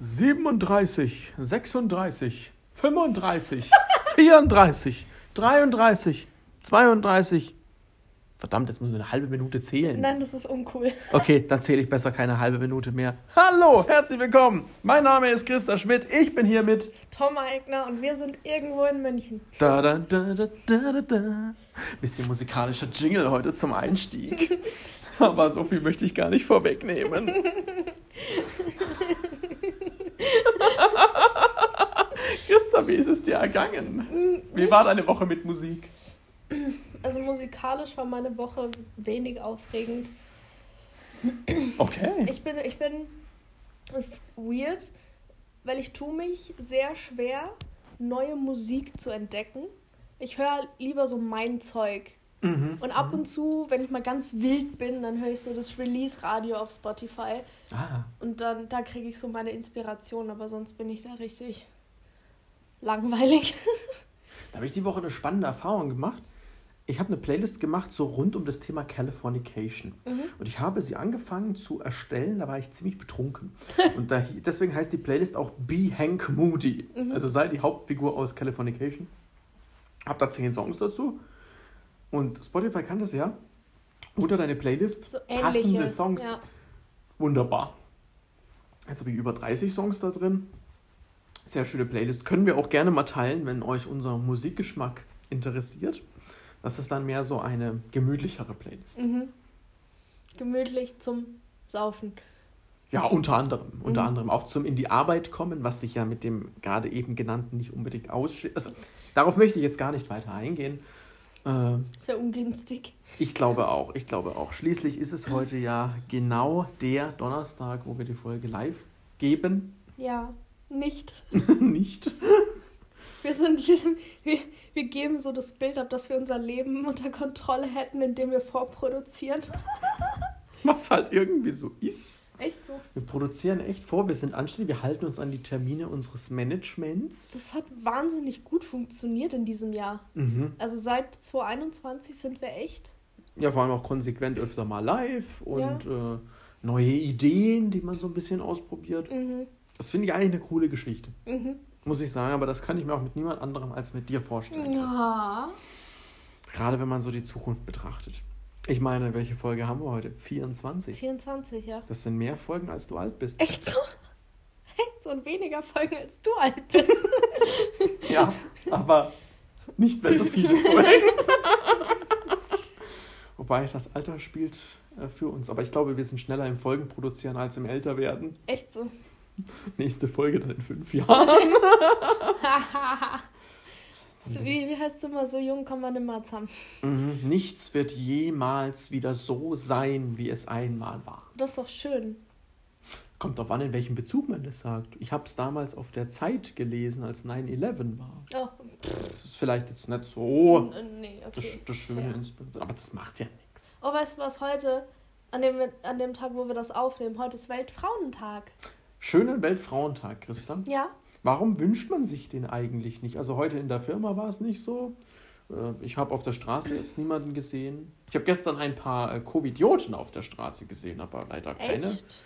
37, 36, 35, 34, 33, 32. Verdammt, jetzt müssen wir eine halbe Minute zählen. Nein, das ist uncool. Okay, dann zähle ich besser keine halbe Minute mehr. Hallo, herzlich willkommen. Mein Name ist Christa Schmidt. Ich bin hier mit Tom Eigner und wir sind irgendwo in München. da da da da da da da. Bisschen musikalischer Jingle heute zum Einstieg. Aber so viel möchte ich gar nicht vorwegnehmen. Christa, wie ist es dir ergangen? Wie war deine Woche mit Musik? Also musikalisch war meine Woche wenig aufregend. Okay. Ich bin, ich bin, es ist weird, weil ich tue mich sehr schwer, neue Musik zu entdecken. Ich höre lieber so mein Zeug. Mhm. Und ab und zu, wenn ich mal ganz wild bin, dann höre ich so das Release-Radio auf Spotify. Ah, Und dann, da kriege ich so meine Inspiration, aber sonst bin ich da richtig langweilig. da habe ich die Woche eine spannende Erfahrung gemacht. Ich habe eine Playlist gemacht, so rund um das Thema Californication. Mhm. Und ich habe sie angefangen zu erstellen, da war ich ziemlich betrunken. Und da, deswegen heißt die Playlist auch Be Hank Moody. Mhm. Also sei die Hauptfigur aus Californication. Hab da zehn Songs dazu. Und Spotify kann das ja. Unter deine Playlist So ähnliche. passende Songs. Ja. Wunderbar. Jetzt habe ich über 30 Songs da drin. Sehr schöne Playlist. Können wir auch gerne mal teilen, wenn euch unser Musikgeschmack interessiert. Das ist dann mehr so eine gemütlichere Playlist. Mhm. Gemütlich zum Saufen. Ja, unter anderem. Unter Mhm. anderem auch zum in die Arbeit kommen, was sich ja mit dem gerade eben genannten nicht unbedingt ausschließt. Also, darauf möchte ich jetzt gar nicht weiter eingehen. Äh, Sehr ungünstig. ich glaube auch, ich glaube auch. Schließlich ist es heute ja genau der Donnerstag, wo wir die Folge live geben. Ja, nicht. nicht. Wir, sind, wir, wir, wir geben so das Bild ab, dass wir unser Leben unter Kontrolle hätten, indem wir vorproduzieren. Was halt irgendwie so ist. Echt so. Wir produzieren echt vor, wir sind anständig, wir halten uns an die Termine unseres Managements. Das hat wahnsinnig gut funktioniert in diesem Jahr. Mhm. Also seit 2021 sind wir echt. Ja, vor allem auch konsequent öfter mal live und äh, neue Ideen, die man so ein bisschen ausprobiert. Mhm. Das finde ich eigentlich eine coole Geschichte, Mhm. muss ich sagen, aber das kann ich mir auch mit niemand anderem als mit dir vorstellen. Ja. Gerade wenn man so die Zukunft betrachtet. Ich meine, welche Folge haben wir heute? 24. 24, ja. Das sind mehr Folgen, als du alt bist. Echt so? Echt so und weniger Folgen, als du alt bist. Ja, aber nicht mehr so viele Folgen. Wobei das Alter spielt äh, für uns. Aber ich glaube, wir sind schneller im Folgen produzieren als im Älterwerden. Echt so. Nächste Folge dann in fünf Jahren. Wie, wie heißt es immer, so jung kommen wir nimmer zusammen. Mhm. Nichts wird jemals wieder so sein, wie es einmal war. Das ist doch schön. Kommt drauf an, in welchem Bezug man das sagt. Ich habe es damals auf der Zeit gelesen, als 9-11 war. Oh, Das ist vielleicht jetzt nicht so nee, das, okay. das Schöne, Ja. insbesondere, aber das macht ja nichts. Oh, weißt du was heute, an dem, an dem Tag, wo wir das aufnehmen, heute ist Weltfrauentag. Schönen Weltfrauentag, Christa. Ja? Warum wünscht man sich den eigentlich nicht? Also heute in der Firma war es nicht so. Äh, Ich habe auf der Straße jetzt niemanden gesehen. Ich habe gestern ein paar äh, Covidioten auf der Straße gesehen, aber leider keine. Echt?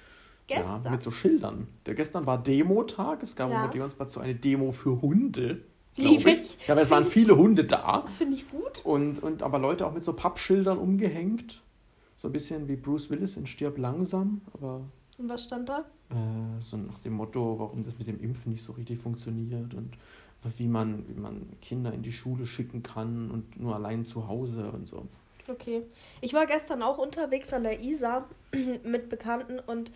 Ja, Gestern? mit so Schildern. Der gestern war Demotag. Es gab Ja. im Odeonsplatz so eine Demo für Hunde. Lieb glaub ich. Ja, aber es waren viele Hunde da. das finde ich gut. Und, und aber Leute auch mit so Pappschildern umgehängt. So ein bisschen wie Bruce Willis in Stirb langsam. Aber Und was stand da? Äh, so nach dem Motto, warum das mit dem Impfen nicht so richtig funktioniert und wie man, wie man Kinder in die Schule schicken kann und nur allein zu Hause und so. Okay. Ich war gestern auch unterwegs an der Isar mit Bekannten und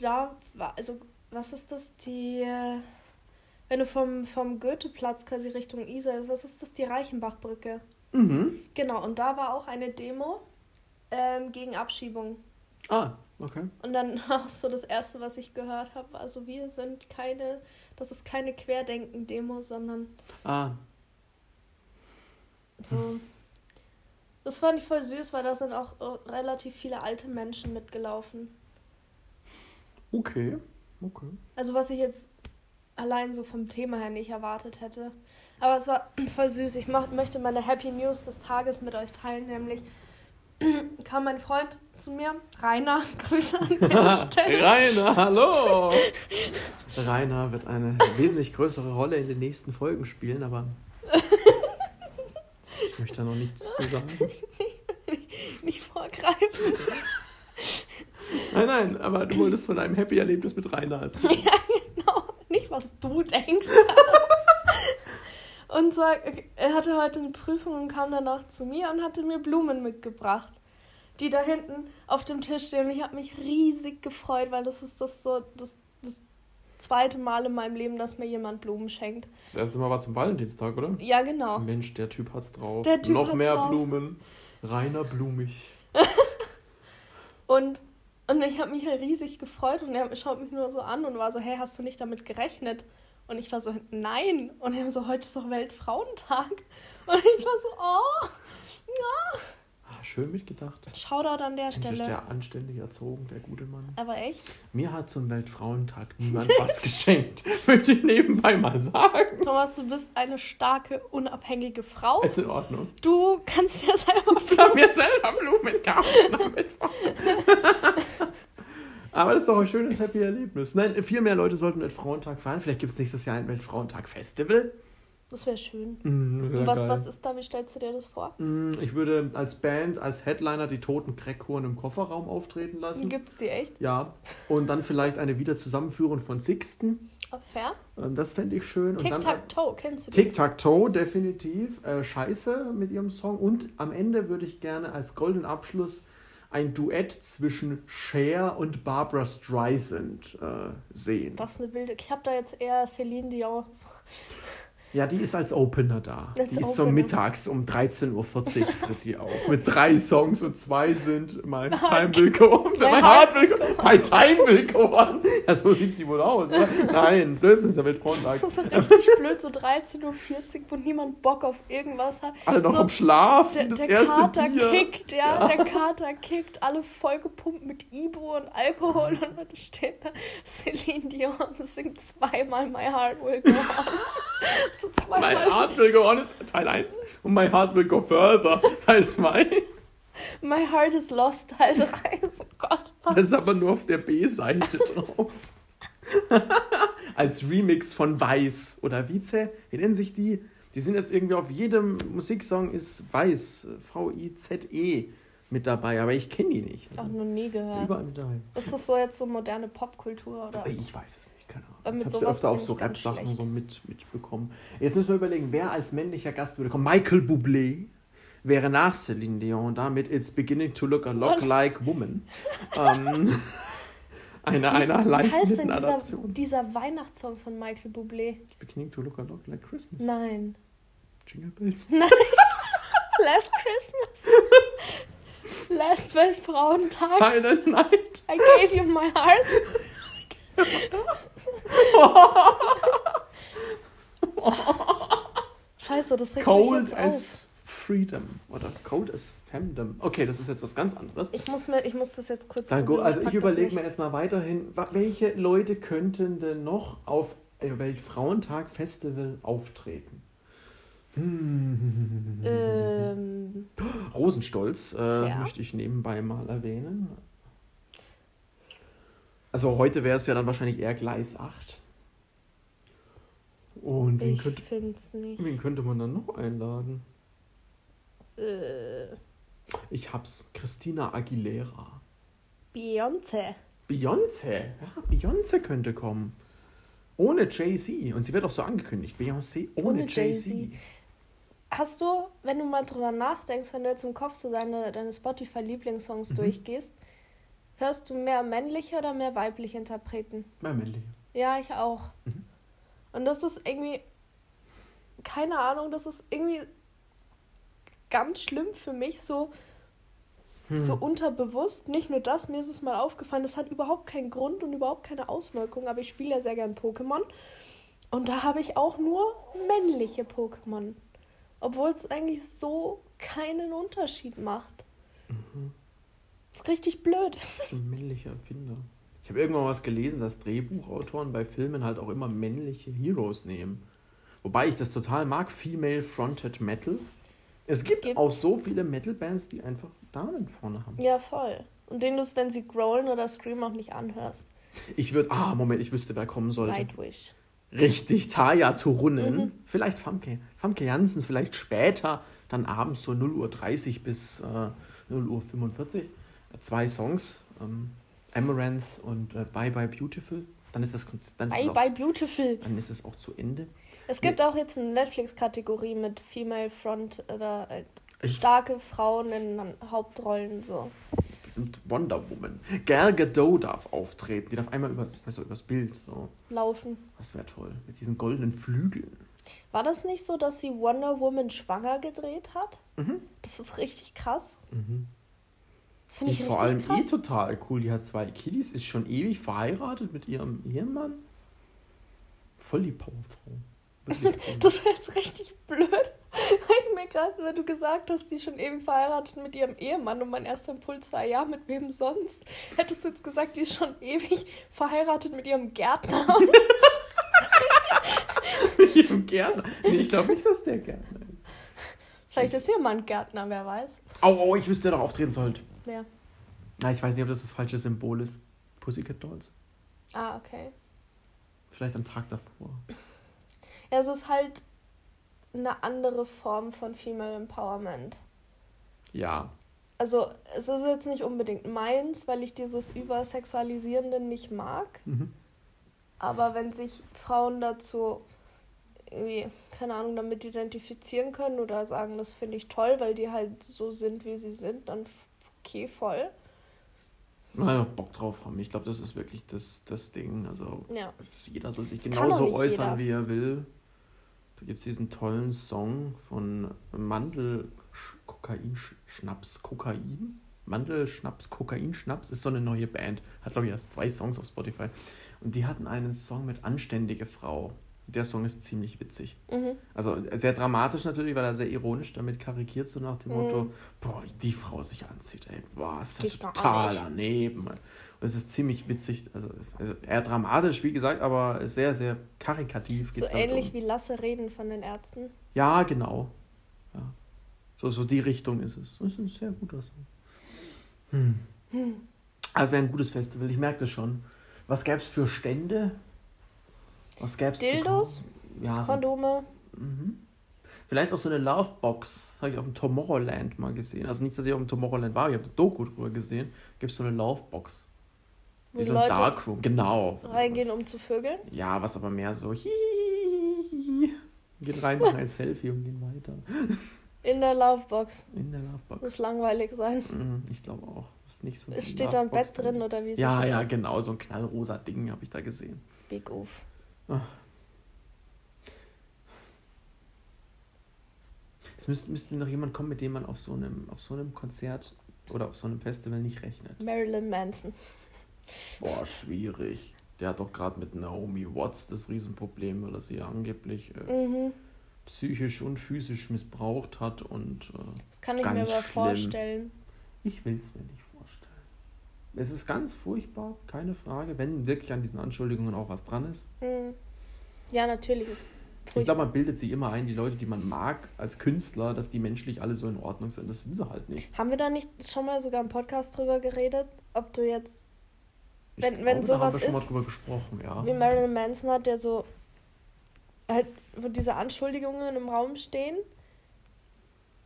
da war, also, was ist das? Die, äh, wenn du vom, vom Goetheplatz quasi Richtung Isar ist, was ist das? Die Reichenbachbrücke. Mhm. Genau, und da war auch eine Demo ähm, gegen Abschiebung. Ah, okay. Und dann auch so das Erste, was ich gehört habe, also wir sind keine, das ist keine Querdenken-Demo, sondern Ah, so. Das fand ich voll süß, weil da sind auch äh, relativ viele alte Menschen mitgelaufen. okay. Okay. Also was ich jetzt allein so vom Thema her nicht erwartet hätte. Aber es war voll süß. Ich möchte meine Happy News des Tages mit euch teilen, nämlich kam mein Freund zu mir, Rainer, Grüße an der Stelle. Rainer, hallo! Rainer wird eine wesentlich größere Rolle in den nächsten Folgen spielen, aber ich möchte da noch nichts zu sagen. Nicht vorgreifen. Nein, nein, aber du wolltest von einem Happy-Erlebnis mit Rainer erzählen. Ja, genau. Nicht, was du denkst. Und zwar, er hatte heute eine Prüfung und kam danach zu mir und hatte mir Blumen mitgebracht, die da hinten auf dem Tisch stehen. Und ich habe mich riesig gefreut, weil das ist das so das, das zweite Mal in meinem Leben, dass mir jemand Blumen schenkt. Das erste Mal war zum Valentinstag, oder? Ja, genau. Mensch, der Typ hat's drauf. Der Typ Noch hat's mehr drauf. Blumen. Rainer blumig. Und, und ich habe mich halt riesig gefreut und er schaut mich nur so an und war so, hey, hast du nicht damit gerechnet? Und ich war so, nein. Und er so, heute ist doch Weltfrauentag. Und ich war so, oh, ja. Ah, schön mitgedacht. Shoutout an der Mensch, ist Stelle. der anständig erzogen, der gute Mann. Aber echt? Mir hat zum Weltfrauentag niemand was geschenkt. Möchte ich nebenbei mal sagen. Thomas, du bist eine starke, unabhängige Frau. Ist in Ordnung. Du kannst ja selber Ich habe mir selber Blumen kaufen. Aber das ist doch ein schönes Happy Erlebnis. Nein, viel mehr Leute sollten Weltfrauentag feiern. Vielleicht gibt es nächstes Jahr ein Weltfrauentag-Festival. Das wäre schön. Mm, wär Und was, geil. was ist da? Wie stellst du dir das vor? Mm, Ich würde als Band, als Headliner die toten Crackhuren im Kofferraum auftreten lassen. Gibt's die echt? Ja. Und dann vielleicht eine Wiederzusammenführung von Sixten. Oh, fair? Ähm, Das fände ich schön. Tic-Tac-Toe, kennst du die? Tic-Tac-Toe, definitiv. Äh, Scheiße mit ihrem Song. Und am Ende würde ich gerne als goldenen Abschluss ein Duett zwischen Cher und Barbara Streisand äh, sehen. Was eine wilde. Ich habe da jetzt eher Celine Dion. Ja, die ist als Opener da. Als die ist so Opener. mittags um 13.40 Uhr tritt die auf. Mit drei Songs und zwei sind My Time Heart- Will Go On. My Heart Will Go My Time Will Go On. Ja, so sieht sie wohl aus. Oder? Nein, Blödsinn ist ja Weltfrauentag. Das ist so richtig blöd, so 13.40 Uhr, wo niemand Bock auf irgendwas hat. Alle noch so, am Schlaf. Der, der Kater Bier. kickt, ja, Ja. der Kater kickt, alle vollgepumpt mit Ibo und Alkohol und dann steht da Celine Dion singt zweimal My Heart Will Go On. so My zweimal Heart Will Go On ist Teil 1 und My Heart Will Go Further Teil 2. My Heart is Lost Teil 3. Oh Gott. Das ist aber nur auf der B-Seite drauf. Als Remix von Weiß oder Vize. Wie nennen sich die? Die sind jetzt irgendwie auf jedem Musiksong ist Weiß, V-I-Z-E mit dabei, aber ich kenne die nicht. Auch noch nie gehört. Überall mit dabei. Ist das so jetzt so moderne Popkultur oder? Ich weiß es nicht, Ahnung. mit Ich sowas öfter auf bin so ich Rap-Sachen so mit, mitbekommen. Jetzt müssen wir überlegen, wer als männlicher Gast würde kommen. Michael Bublé wäre nach Celine Dion da mit It's Beginning to Look a Lot Like Woman. ähm, eine einer Wie heißt denn dieser, Adaption. dieser Weihnachtssong von Michael Bublé? It's Beginning to Look a Lot Like Christmas. Nein. Jingle Bells. Last Christmas. Last Weltfrauentag. Silent Night. I gave you my heart. Scheiße, das regt mich Cold jetzt as auf. Freedom. Oder Cold as Femdom. Okay, das ist jetzt was ganz anderes. Ich muss, mir, ich muss das jetzt kurz Dann go, also ich überlege mir jetzt mal weiterhin, welche Leute könnten denn noch auf äh, Weltfrauentag Festival auftreten? Hm. Ähm, Rosenstolz äh, Ja. möchte ich nebenbei mal erwähnen. Also heute wäre es ja dann wahrscheinlich eher Gleis 8. Und wen nicht. wen könnte man dann noch einladen? Äh, Ich hab's. Christina Aguilera. Beyoncé. Beyoncé. Ja, Beyoncé könnte kommen. Ohne Jay-Z. Und sie wird auch so angekündigt. Beyoncé ohne, Ohne Jay-Z. Jay-Z. Hast du, wenn du mal drüber nachdenkst, wenn du jetzt im Kopf so deine, deine Spotify-Lieblingssongs Mhm. durchgehst, hörst du mehr männliche oder mehr weibliche Interpreten? Mehr männliche. Ja, ich auch. Mhm. Und das ist irgendwie, keine Ahnung, das ist irgendwie ganz schlimm für mich, so, Hm. so unterbewusst. Nicht nur das, mir ist es mal aufgefallen, das hat überhaupt keinen Grund und überhaupt keine Auswirkung, aber ich spiele ja sehr gern Pokémon. Und da habe ich auch nur männliche Pokémon. Obwohl es eigentlich so keinen Unterschied macht. Mhm. Ist richtig blöd. Ein männlicher Erfinder. Ich habe irgendwann was gelesen, dass Drehbuchautoren bei Filmen halt auch immer männliche Heroes nehmen. Wobei ich das total mag, Female Fronted Metal. Es gibt, Gibt- auch so viele Metal-Bands, die einfach Damen vorne haben. Ja, voll. Und den du, wenn sie growlen oder screamen, auch nicht anhörst. Ich würde, ah, Moment, ich wüsste, wer kommen sollte. Nightwish. Richtig, Taya Turunen. Mhm. Vielleicht Famke. Famke Jansen, vielleicht später, dann abends so 0.30 Uhr bis äh, 0.45 Uhr. Zwei Songs, ähm, Amaranth und äh, Bye Bye Beautiful. Dann ist das. Dann, ist es Bye auch Bye zu- Beautiful. dann ist es auch zu Ende. Es gibt auch jetzt eine Netflix-Kategorie mit Female Front oder äh, Echt? starke Frauen in Hauptrollen so. Bestimmt Wonder Woman. Gal Gadot darf auftreten. Die darf einmal über, du, übers Bild. So. Laufen. Das wäre toll. Mit diesen goldenen Flügeln. War das nicht so, dass sie Wonder Woman schwanger gedreht hat? Mhm. Das ist richtig krass. Mhm. Das Die ist vor allem eh krass. total cool. Die hat zwei Kiddies, ist schon ewig verheiratet mit ihrem Ehemann. Voll die Powerfrau. Das wäre jetzt richtig blöd. Weil ich mir gerade, weil du gesagt hast, die ist schon ewig verheiratet mit ihrem Ehemann und mein erster Impuls war, ja, mit wem sonst? Hättest du jetzt gesagt, die ist schon ewig verheiratet mit ihrem Gärtner? mit ihrem Gärtner. Nee, ich glaube nicht, dass der Gärtner ist. Vielleicht ist ihr Mann Gärtner, wer weiß. Au, au, ich wüsste, wer doch auftreten sollte. Ja. Na, ich weiß nicht, ob das das falsche Symbol ist. Pussycat Dolls. Ah, okay. Vielleicht am Tag davor. Ja, es ist halt eine andere Form von Female Empowerment. Ja. Also, es ist jetzt nicht unbedingt meins, weil ich dieses Übersexualisierende nicht mag. Mhm. Aber wenn sich Frauen dazu irgendwie, keine Ahnung, damit identifizieren können oder sagen, das finde ich toll, weil die halt so sind, wie sie sind, dann okay, voll. Naja, Bock drauf haben. Ich glaube, das ist wirklich das, das Ding. Also, Ja. jeder soll sich Das genauso äußern, jeder. wie er will. Da gibt es diesen tollen Song von Mandel Kokain Schnaps Kokain. Mandel Schnaps Kokain Schnaps ist so eine neue Band. Hat glaube ich erst zwei Songs auf Spotify. Und die hatten einen Song mit Anständige Frau. Der Song ist ziemlich witzig. Mhm. Also sehr dramatisch natürlich, weil er sehr ironisch damit karikiert, so nach dem Mhm. Motto, boah, wie die Frau sich anzieht, ey, boah, ist das total daneben. Und es ist ziemlich witzig, also, also eher dramatisch, wie gesagt, aber sehr, sehr karikativ. So ähnlich um. wie Lasse reden von den Ärzten. Ja, genau. Ja. So, so die Richtung ist es. Das ist ein sehr guter Song. Hm. Hm. Also wäre ein gutes Festival, ich merke das schon. Was gäbe es für Stände? Was gäbe es Dildos? Ja, Kondome. Mhm. Vielleicht auch so eine Lovebox. Habe ich auf dem Tomorrowland mal gesehen. Also nicht, dass ich auf dem Tomorrowland war, ich habe eine Doku drüber gesehen. Gibt es so eine Lovebox. Wie so ein Leute Darkroom. Genau. reingehen, um zu vögeln. Ja, was aber mehr so. Hihihihi. Gehen rein, machen ein Selfie und gehen weiter. In der Lovebox. In der Lovebox. Muss langweilig sein. Mhm, Ich glaube auch. Ist nicht so. Es steht da ein Bett drin oder wie sieht Ja, das ja, aus? genau. So ein knallrosa Ding habe ich da gesehen. Big Oof. Ach. Es müsste, müsste noch jemand kommen, mit dem man auf so einem, auf so einem Konzert oder auf so einem Festival nicht rechnet. Marilyn Manson. Boah, schwierig. Der hat doch gerade mit Naomi Watts das Riesenproblem, weil er sie ja angeblich äh, Mhm. psychisch und physisch missbraucht hat und äh, Das kann ich mir aber schlimm. vorstellen. ich will es mir nicht vorstellen. Es ist ganz furchtbar, keine Frage, wenn wirklich an diesen Anschuldigungen auch was dran ist. Mhm. Ja, natürlich ist. Ich glaube, man bildet sich immer ein, die Leute, die man mag als Künstler, dass die menschlich alle so in Ordnung sind. Das sind sie halt nicht. Haben wir da nicht schon mal sogar im Podcast drüber geredet, ob du jetzt Ich Wenn- glaube, wenn da sowas haben wir schon mal ist, drüber gesprochen, ja. wie Marilyn Manson hat, der so halt, wo diese Anschuldigungen im Raum stehen,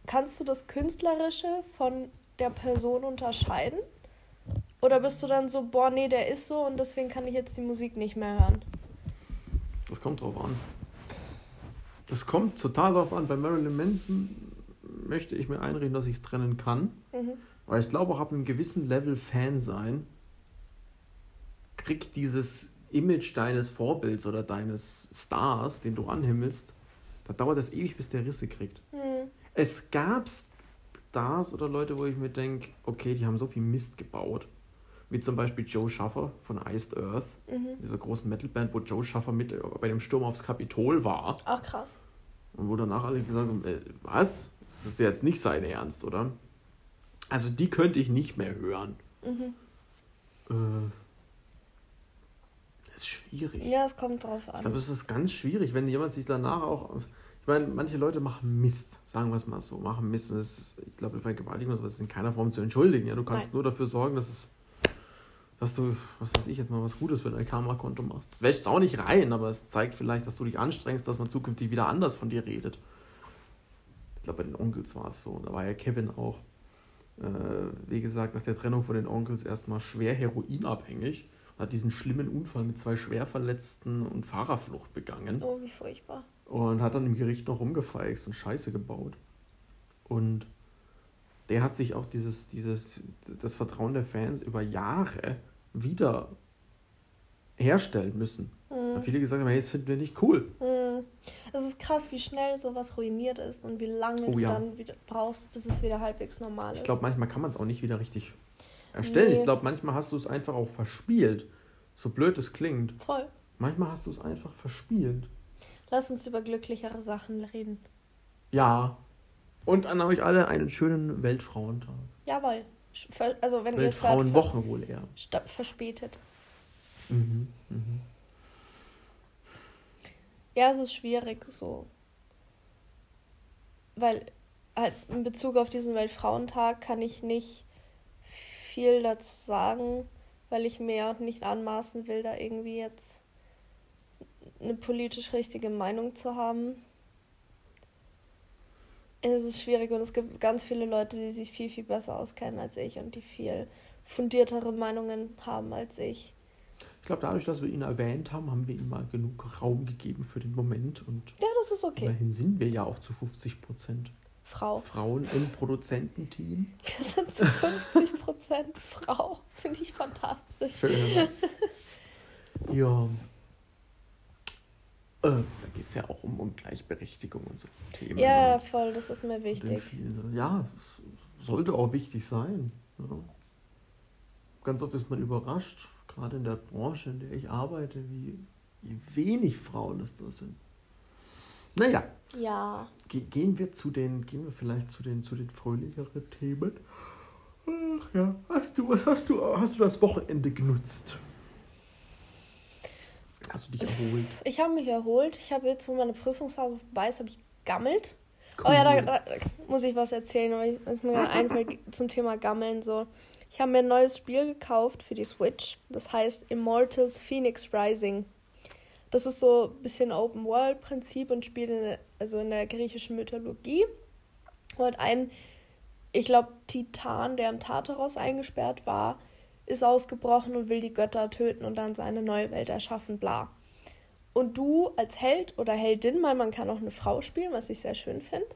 kannst du das Künstlerische von der Person unterscheiden? Oder bist du dann so, boah, nee, der ist so und deswegen kann ich jetzt die Musik nicht mehr hören? Das kommt drauf an. Das kommt total drauf an. Bei Marilyn Manson möchte ich mir einreden, dass ich es trennen kann. Mhm. Weil ich glaube, auch ab einem gewissen Level Fan sein, kriegt dieses Image deines Vorbilds oder deines Stars, den du anhimmelst, da dauert das ewig, bis der Risse kriegt. Mhm. Es gab Stars oder Leute, wo ich mir denke, okay, die haben so viel Mist gebaut. Wie zum Beispiel Joe Schaffer von Iced Earth, Mhm. dieser großen Metalband, wo Joe Schaffer mit äh, bei dem Sturm aufs Kapitol war. Ach krass. Und wo danach alle gesagt haben, äh, was? Das ist jetzt nicht sein Ernst, oder? Also die könnte ich nicht mehr hören. Mhm. Äh, das ist schwierig. Ja, es kommt drauf Ich glaube, an. das ist ganz schwierig, wenn jemand sich danach auch. Ich meine, manche Leute machen Mist, sagen wir es mal so, machen Mist. Und das ist, ich glaube, Vergewaltigung ist in keiner Form zu entschuldigen. Ja, du kannst Nein. nur dafür sorgen, dass es dass du, was weiß ich, jetzt mal was Gutes für dein Karma-Konto machst. Das wäscht es auch nicht rein, aber es zeigt vielleicht, dass du dich anstrengst, dass man zukünftig wieder anders von dir redet. Ich glaube, bei den Onkels war es so. Da war ja Kevin auch, äh, wie gesagt, nach der Trennung von den Onkels erstmal schwer heroinabhängig. Hat diesen schlimmen Unfall mit zwei Schwerverletzten und Fahrerflucht begangen. Oh, wie furchtbar. Und hat dann im Gericht noch rumgefeixt und Scheiße gebaut. Und der hat sich auch dieses, dieses, das Vertrauen der Fans über Jahre wieder herstellen müssen. Mhm. Weil viele gesagt haben, hey, das finden wir nicht cool. Mhm. Es ist krass, wie schnell sowas ruiniert ist und wie lange Oh du ja. dann wieder brauchst, bis es wieder halbwegs normal ist. Ich glaube, manchmal kann man es auch nicht wieder richtig erstellen. Nee. Ich glaube, manchmal hast du es einfach auch verspielt. So blöd es klingt. Voll. Manchmal hast du es einfach verspielt. Lass uns über glücklichere Sachen reden. Ja. Und an euch alle einen schönen Weltfrauentag. Jawohl. Also wenn ihr es Weltfrauenwoche wohl eher. verspätet. Mhm. Mhm. Ja, es ist schwierig so. Weil halt in Bezug auf diesen Weltfrauentag kann ich nicht viel dazu sagen, weil ich mir nicht anmaßen will, da irgendwie jetzt eine politisch richtige Meinung zu haben. Es ist schwierig und es gibt ganz viele Leute, die sich viel, viel besser auskennen als ich und die viel fundiertere Meinungen haben als ich. Ich glaube, dadurch, dass wir ihn erwähnt haben, haben wir ihm mal genug Raum gegeben für den Moment. Und Ja, das ist okay. immerhin sind wir ja auch zu 50 Prozent Frau. Frauen im Produzententeam. Wir sind zu 50% Frau. Finde ich fantastisch. Schön. ja. Äh, da geht es ja auch um, um Gleichberechtigung und so Themen. Ja, und- voll, das ist mir wichtig. vielen- Ja, sollte auch wichtig sein. Ja. Ganz oft ist man überrascht, gerade in der Branche, in der ich arbeite, wie, wie wenig Frauen es da sind. Naja, Ja. Ge gehen wir zu den, gehen wir vielleicht zu den, zu den fröhlicheren Themen. Ach ja, hast du, was hast du, hast du das Wochenende genutzt? Hast du dich erholt? Ich habe mich erholt. Ich habe jetzt, wo meine Prüfungsphase vorbei ist, habe ich gammelt. Oh ja, da, da muss ich was erzählen, aber ich- was mir gerade einfällt zum Thema Gammeln so. Ich habe mir ein neues Spiel gekauft für die Switch. Das heißt Immortals Phoenix Rising. Das ist so ein bisschen Open World Prinzip und spielt in der, also in der griechischen Mythologie. Und ein, ich glaube, Titan, der im Tartaros eingesperrt war, ist ausgebrochen und will die Götter töten und dann seine neue Welt erschaffen, bla. Und du als Held oder Heldin, weil man kann auch eine Frau spielen, was ich sehr schön finde,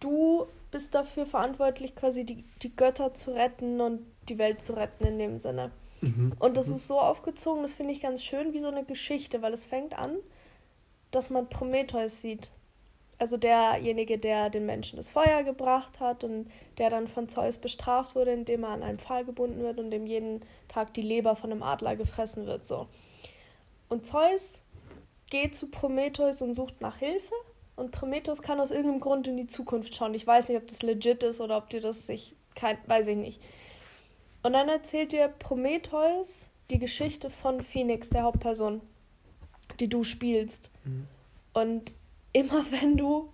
du bist dafür verantwortlich, quasi die, die Götter zu retten und die Welt zu retten in dem Sinne. Mhm. Und das ist so aufgezogen, das finde ich ganz schön, wie so eine Geschichte, weil es fängt an, dass man Prometheus sieht. Also derjenige, der den Menschen das Feuer gebracht hat und der dann von Zeus bestraft wurde, indem er an einen Pfahl gebunden wird und dem jeden Tag die Leber von einem Adler gefressen wird. So. Und Zeus geht zu Prometheus und sucht nach Hilfe. Und Prometheus kann aus irgendeinem Grund in die Zukunft schauen. Ich weiß nicht, ob das legit ist oder ob dir das sich kein, weiß ich nicht. Und dann erzählt dir Prometheus die Geschichte von Phoenix, der Hauptperson, die du spielst. Mhm. Und immer wenn du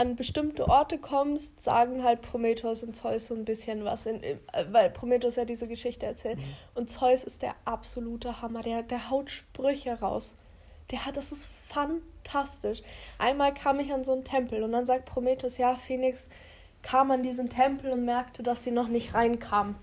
an bestimmte Orte kommst, sagen halt Prometheus und Zeus so ein bisschen was, in, äh, weil Prometheus ja diese Geschichte erzählt. Mhm. Und Zeus ist der absolute Hammer, der, der haut Sprüche raus. Der hat, das ist fantastisch. Einmal kam ich an so einen Tempel und dann sagt Prometheus, ja, Phoenix kam an diesen Tempel und merkte, dass sie noch nicht reinkam.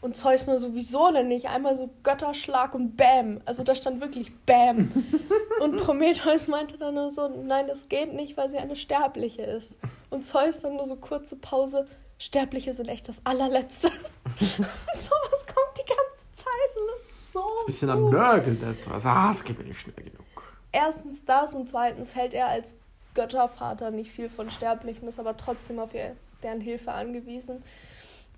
Und Zeus nur sowieso denn nicht. Einmal so Götterschlag und Bäm. Also da stand wirklich Bäm. und Prometheus meinte dann nur so, nein, das geht nicht, weil sie eine Sterbliche ist. Und Zeus dann nur so kurze Pause, Sterbliche sind echt das allerletzte. und sowas kommt die ganze Zeit und das ist so Bisschen am. Nörgeln dazu. Also, ah, es geht mir nicht schnell genug. Erstens das und zweitens hält er als Göttervater nicht viel von Sterblichen, ist aber trotzdem auf deren Hilfe angewiesen.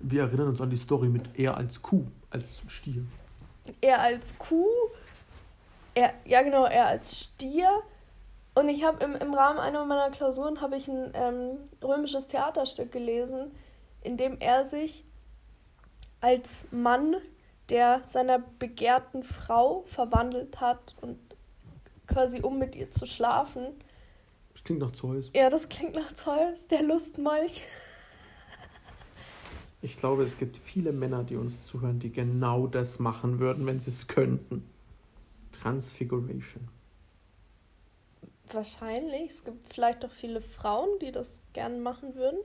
Wir erinnern uns an die Story mit er als Kuh, als Stier. er als Kuh, er, ja genau, er als Stier. Und ich habe im, im Rahmen einer meiner Klausuren habe ich ein ähm, römisches Theaterstück gelesen, in dem er sich als Mann, der seiner begehrten Frau verwandelt hat und quasi um mit ihr zu schlafen. Das klingt nach Zeus. Ja, das klingt nach Zeus, der Lustmolch. Ich glaube, es gibt viele Männer, die uns zuhören, die genau das machen würden, wenn sie es könnten. Transfiguration. Wahrscheinlich. Es gibt vielleicht auch viele Frauen, die das gerne machen würden.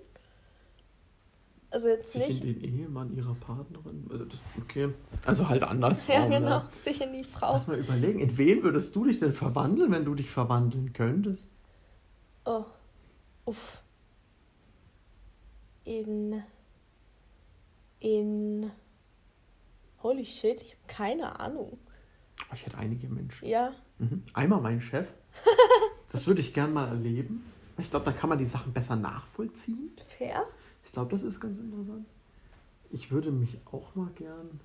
Also jetzt Sich nicht. in den Ehemann ihrer Partnerin. Also Okay. Also halt anders. Ja, genau. Sich in die Frau. Lass mal überlegen, in wen würdest du dich denn verwandeln, wenn du dich verwandeln könntest? Oh. Uff. In. In. Holy shit, ich habe keine Ahnung. Oh, Ich hätte einige Menschen. Ja. Mhm. Einmal mein Chef. Das würde ich gern mal erleben. Ich glaube, da kann man die Sachen besser nachvollziehen. Fair? Ich glaube, das ist ganz interessant. Ich würde mich auch mal gern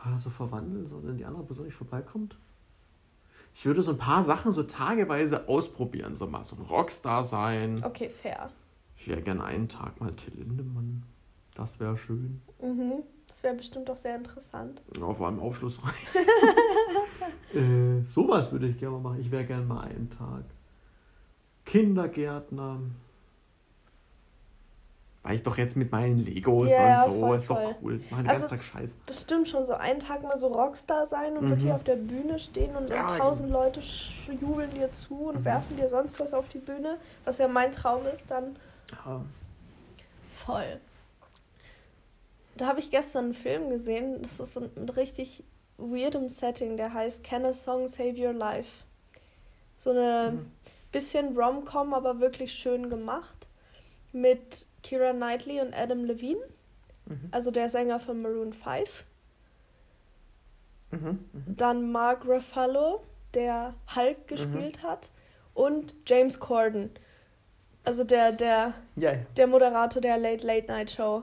ah, so verwandeln, so wenn die andere Person nicht vorbeikommt. Ich würde so ein paar Sachen so tageweise ausprobieren. So mal so ein Rockstar sein. Okay, fair. Ich wäre gern einen Tag mal Till Lindemann. Das wäre schön. Mhm. Das wäre bestimmt auch sehr interessant. Ja, vor allem aufschlussreich. äh, sowas würde ich gerne machen. Ich wäre gern mal einen Tag. Kindergärtner. War ich doch jetzt mit meinen Legos Ja, und so. voll, ist doch voll. cool. Machen den Also- ganzen Tag Scheiß. Das stimmt schon, so einen Tag mal so Rockstar sein und Mhm. wirklich auf der Bühne stehen und Ja, tausend Leute sch- jubeln dir zu und Mhm. werfen dir sonst was auf die Bühne, was ja mein Traum ist, dann Ja. voll. Da habe ich gestern einen Film gesehen, das ist ein, richtig weirdem Setting, der heißt Can a Song Save Your Life? So eine Mhm. bisschen Rom-Com, aber wirklich schön gemacht. Mit Kira Knightley und Adam Levine, Mhm. also der Sänger von Maroon 5. Mhm. Mhm. Dann Mark Ruffalo, der Hulk gespielt hat. Und James Corden, also der, der, ja. der Moderator der Late Late Night Show.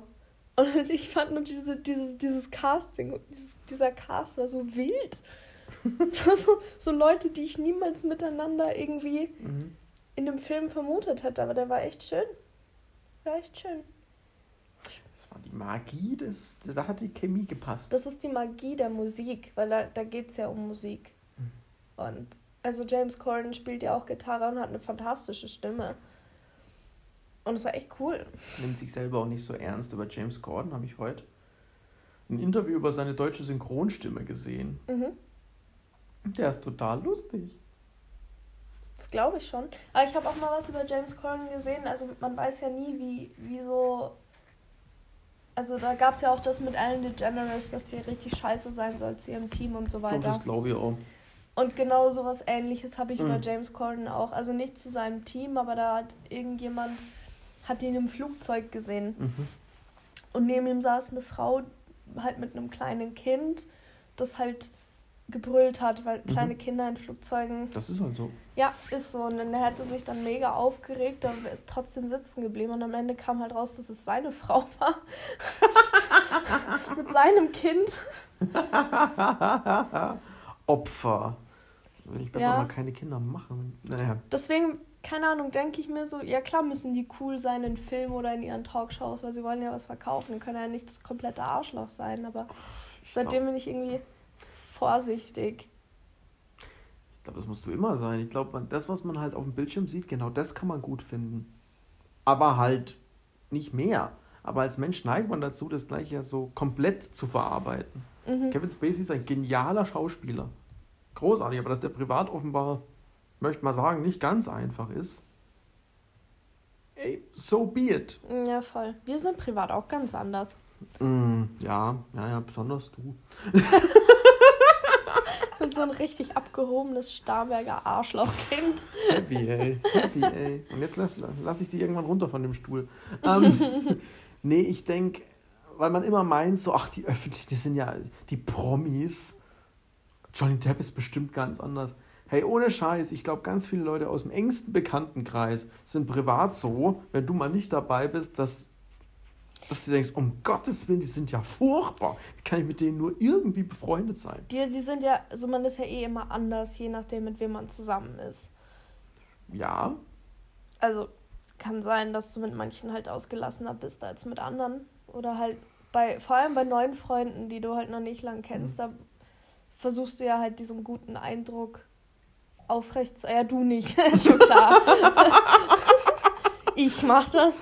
Und ich fand nur diese, diese, dieses Casting, dieses, dieser Cast war so wild. so, so, so Leute, die ich niemals miteinander irgendwie Mhm. in dem Film vermutet hätte, aber der war echt schön. War echt schön. Das war die Magie, des, da hat die Chemie gepasst. Das ist die Magie der Musik, weil da, da geht es ja um Musik. Und also James Corden spielt ja auch Gitarre und hat eine fantastische Stimme. Und es war echt cool. nimmt sich selber auch nicht so ernst. Über James Corden habe ich heute ein Interview über seine deutsche Synchronstimme gesehen. Mhm. Der ist total lustig. Das glaube ich schon. Aber ich habe auch mal was über James Corden gesehen. Also man weiß ja nie, wie, wie so. Also da gab es ja auch das mit Ellen DeGeneres, dass die richtig scheiße sein soll zu ihrem Team und so Und weiter. das glaube ich auch. Und genau sowas ähnliches habe ich Mhm. über James Corden auch. Also nicht zu seinem Team, aber da hat irgendjemand hat ihn im Flugzeug gesehen. Mhm. Und neben ihm saß eine Frau halt mit einem kleinen Kind, das halt gebrüllt hat, weil Mhm. kleine Kinder in Flugzeugen. Das ist halt so. Ja, ist so. Und dann er hätte sich dann mega aufgeregt, aber ist trotzdem sitzen geblieben. Und am Ende kam halt raus, dass es seine Frau war. mit seinem Kind. Opfer. Will ich besser Ja. mal keine Kinder machen. Naja. Deswegen, keine Ahnung, denke ich mir so, ja klar müssen die cool sein in Filmen oder in ihren Talkshows, weil sie wollen ja was verkaufen. Können ja nicht das komplette Arschloch sein, aber Ich seitdem glaube, bin ich irgendwie vorsichtig. glaub, das musst du immer sein. Ich glaube, das, was man halt auf dem Bildschirm sieht, genau das kann man gut finden. Aber halt nicht mehr. Aber als Mensch neigt man dazu, das gleich ja so komplett zu verarbeiten. Mhm. Kevin Spacey ist ein genialer Schauspieler. Großartig, aber dass der privat offenbar, möchte mal sagen, nicht ganz einfach ist. Ey, so be it. Ja, voll. Wir sind privat auch ganz anders. Mm, ja, ja, ja, besonders du. So ein richtig abgehobenes Starnberger Arschlochkind. Heavy, ey. Heavy, ey. Und jetzt lass, lass ich dich irgendwann runter von dem Stuhl. Ähm, nee, ich denke, weil man immer meint, so, ach, die Öffentlichen, die sind ja die Promis. Johnny Depp ist bestimmt ganz anders. Hey, ohne Scheiß, ich glaube, ganz viele Leute aus dem engsten Bekanntenkreis sind privat so, wenn du mal nicht dabei bist, dass, dass du denkst, um Gottes Willen, die sind ja furchtbar. Wie kann ich mit denen nur irgendwie befreundet sein? Die, die sind ja, also man ist ja eh immer anders, je nachdem, mit wem man zusammen ist. Ja, Also kann sein, dass du mit manchen halt ausgelassener bist als mit anderen. Oder halt bei, vor allem bei neuen Freunden, die du halt noch nicht lang kennst, da versuchst du ja halt diesen guten Eindruck aufrecht zu. Ja, du nicht, schon klar. ich mach das.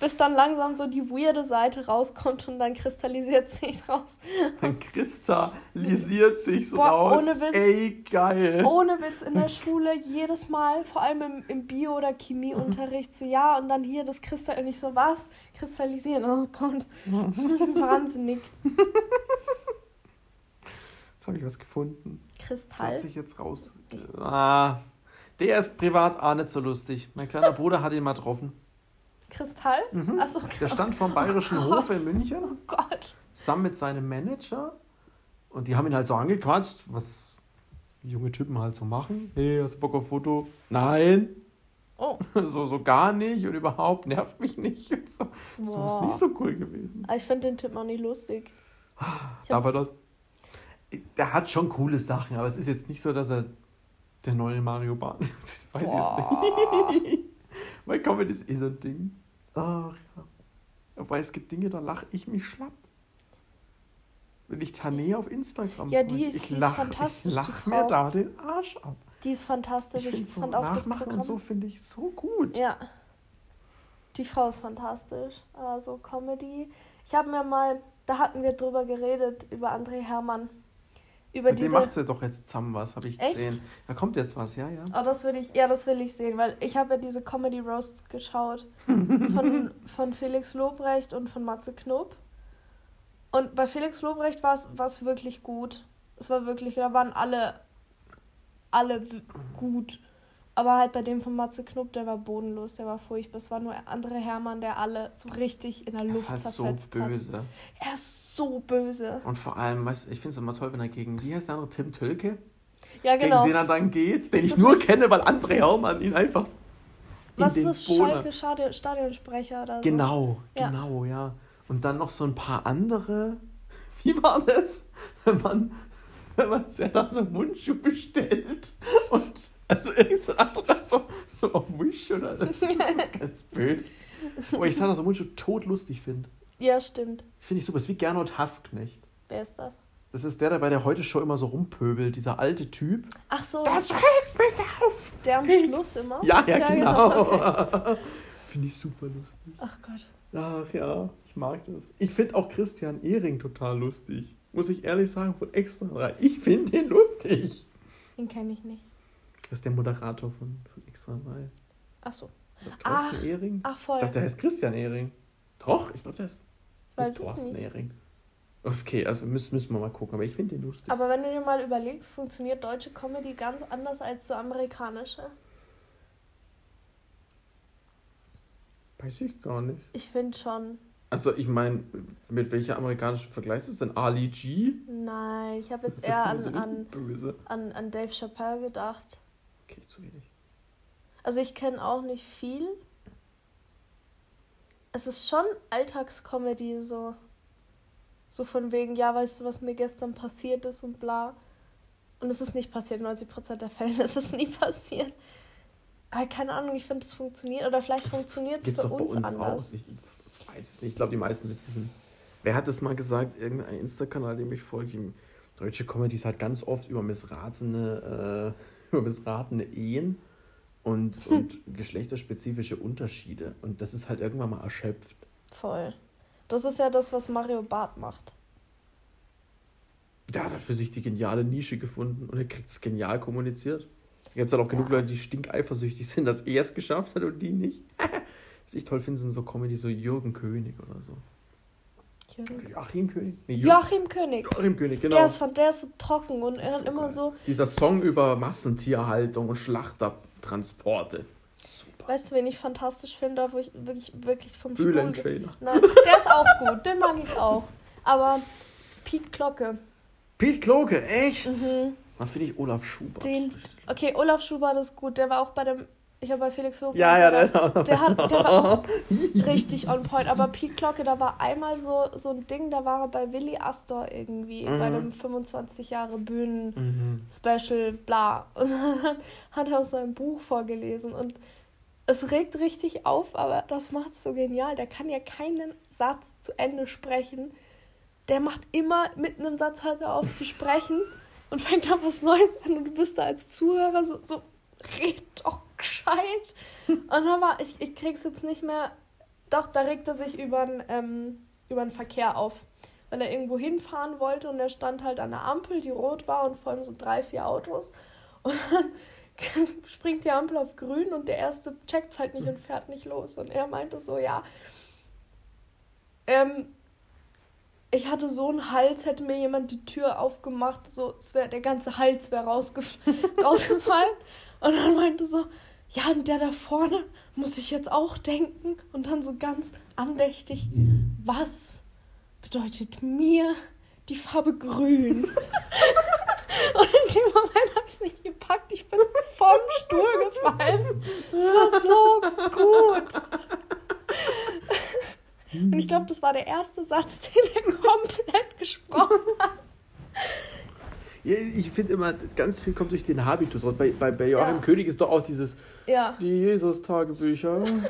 bis dann langsam so die weirde Seite rauskommt und dann kristallisiert sich raus. Dann kristallisiert sich so Boah, raus. ohne Witz. Ey, geil. Ohne Witz in der Schule jedes Mal, vor allem im, im Bio- oder Chemieunterricht, so ja, und dann hier das Kristall, und ich so, was? Kristallisieren, oh Gott, das wahnsinnig. Jetzt habe ich was gefunden. Kristall. Setze ich jetzt raus. Ah, der ist privat auch nicht so lustig. Mein kleiner Bruder hat ihn mal getroffen. Kristall? Mhm. Achso, Der stand vom Bayerischen Oh Hof in München, Oh Gott. zusammen mit seinem Manager. Und die haben ihn halt so angequatscht, was junge Typen halt so machen. Hey, hast du Bock auf Foto? Nein. Oh, So, so gar nicht und überhaupt nervt mich nicht. Und so. Das Boah. ist nicht so cool gewesen. Aber ich finde den Typ noch nicht lustig. Ich Darf er das? Der hat schon coole Sachen, aber es ist jetzt nicht so, dass er der neue Mario Bart ist. Das weiß Boah. ich jetzt nicht. Mein Comedy ist eh so ein Ding. Ach ja. Wobei es gibt Dinge, da lache ich mich schlapp. Wenn ich Tane auf Instagram Ja, die ist- ich die ist lach, fantastisch, Ich die lach mir da den Arsch ab. die ist fantastisch. Ich Ich, finde so fand auch das Programm. und so finde ich so gut. Ja. Die Frau ist fantastisch. Also Comedy. Ich habe mir mal, da hatten wir drüber geredet, über André Hermann. Über Mit dem diese. macht sie doch jetzt zusammen was, habe ich Echt? gesehen. Da kommt jetzt was, ja, ja. Oh, das will ich, ja, das will ich sehen, weil ich habe ja diese Comedy Roasts geschaut von, von Felix Lobrecht und von Matze Knob. Und bei Felix Lobrecht war es wirklich gut. Es war wirklich, da waren alle, alle gut. Aber halt bei dem von Matze Knob, der war bodenlos, der war furchtbar. Es war nur André Hermann, der alle so richtig in der Er Luft ist halt so zerfetzt hat. böse. Er ist so böse. Und vor allem, weißt, ich finde es immer toll, wenn er gegen, wie heißt der andere, Tim Tölke? Ja, genau. Gegen den er dann geht, den Ist ich nur nicht- kenne, weil André Haumann ihn einfach in Was ist das? Schalke Stadion, Stadionsprecher oder so? Genau, Ja. genau, ja. Und dann noch so ein paar andere. Wie war das? Wenn man, wenn man ja da so Mundschuh bestellt und also irgend so ein anderer so, so auf Wish oder das, das ist ganz böse. Aber ich sage, dass Mundschuh totlustig finde. Ja, stimmt. Finde ich super. Das ist wie Gernot Hassknecht. Wer ist das? Das ist der, der bei der Heute-Show immer so rumpöbelt, dieser alte Typ. Ach so, Das regt mich auf! der am Schluss immer? Ja, ja, genau. okay. Finde ich super lustig. Ach Gott. Ach ja, ich mag das. Ich finde auch Christian Ehring total lustig. Muss ich ehrlich sagen, von Extra 3. Ich finde den lustig. Den kenne ich nicht. Das ist der Moderator von, von Extra 3. Ach so. Thorsten Ach, Ehring? Ach Ich voll. dachte, der heißt Christian Ehring. Doch, ich glaube, der ist Ich weiß nicht Thorsten nicht. Ehring. Okay, also müssen, müssen wir mal gucken, aber ich finde den lustig. Aber wenn du dir mal überlegst, funktioniert deutsche Comedy ganz anders als so amerikanische. Weiß ich gar nicht. Ich finde schon. Also, ich meine, mit welcher amerikanischen Vergleich ist denn Ali G? Nein, ich habe jetzt eher an, an, an, an Dave Chappelle gedacht. Okay, zu wenig. Also ich kenne auch nicht viel. Es ist schon Alltagscomedy, so. So von wegen, ja, weißt du, was mir gestern passiert ist und bla. Und es ist nicht passiert, 90% der Fälle ist es nie passiert. Aber keine Ahnung, ich finde, es funktioniert. Oder vielleicht funktioniert es für doch bei uns, uns anders. auch. Ich, ich weiß es nicht. Ich glaube, die meisten Witze sind. Wer hat das mal gesagt? Irgendein Insta-Kanal, dem ich folge. Deutsche Comedy ist halt ganz oft über missratene, äh, über missratene Ehen und, Hm. und geschlechterspezifische Unterschiede. Und das ist halt irgendwann mal erschöpft. Voll. Das ist ja das, was Mario Barth macht. Der hat halt für sich die geniale Nische gefunden und er kriegt es genial kommuniziert. Da gibt es halt auch genug Ja. Leute, die stinkeifersüchtig sind, dass er es geschafft hat und die nicht. Was ich toll finde, sind so Comedy, so Jürgen König oder so. Joachim König? Nee, Jürgen- Joachim König. Joachim König, genau. Der, ist von, der ist so trocken und er hat immer geil. so. Dieser Song über Massentierhaltung und Schlachtertransporte. Super. Weißt du, wen ich fantastisch finde, wo ich wirklich, wirklich vom Stuhl. Nein, der ist auch gut, den mag ich auch. Aber Pete Glocke. Pete Kloke, echt? Mhm. Dann finde ich Olaf Schubert. Den- Okay, Olaf Schubert ist gut. Der war auch bei dem. Ich habe bei Felix Lobrecht. Ja, ja, der, der, der, hat, der war auch richtig on point. Aber Pete Glocke, da war einmal so, so ein Ding, da war er bei Willy Astor irgendwie. Mhm. Bei einem 25 Jahre Bühnen. Mhm. Special, bla. Und dann hat er aus seinem Buch vorgelesen. Und es regt richtig auf, aber das macht es so genial. Der kann ja keinen Satz zu Ende sprechen. Der macht immer mitten im Satz hört er auf zu sprechen und fängt dann was Neues an und du bist da als Zuhörer so, so red doch gescheit. Und dann war, ich, ich krieg's jetzt nicht mehr Doch, da regt er sich über ähm, den Verkehr auf. Weil er irgendwo hinfahren wollte und er stand halt an der Ampel, die rot war und vor allem so drei, vier Autos. Und dann springt die Ampel auf grün und der erste checkt es halt nicht und fährt nicht los. Und er meinte so, ja, ähm, ich hatte so einen Hals, hätte mir jemand die Tür aufgemacht, so, es wär, der ganze Hals wäre rausge rausgefallen. Und dann meinte so, ja, und der da vorne muss ich jetzt auch denken. Und dann so ganz andächtig, was bedeutet mir die Farbe grün? und in dem Moment habe ich es nicht gepackt. Ich bin vom Stuhl gefallen. Es war so gut. Und ich glaube, das war der erste Satz, den er komplett gesprochen hat. Ich finde immer, ganz viel kommt durch den Habitus raus. Bei, bei, bei Joachim ja. König ist doch auch dieses, ja. die Jesus-Tagebücher.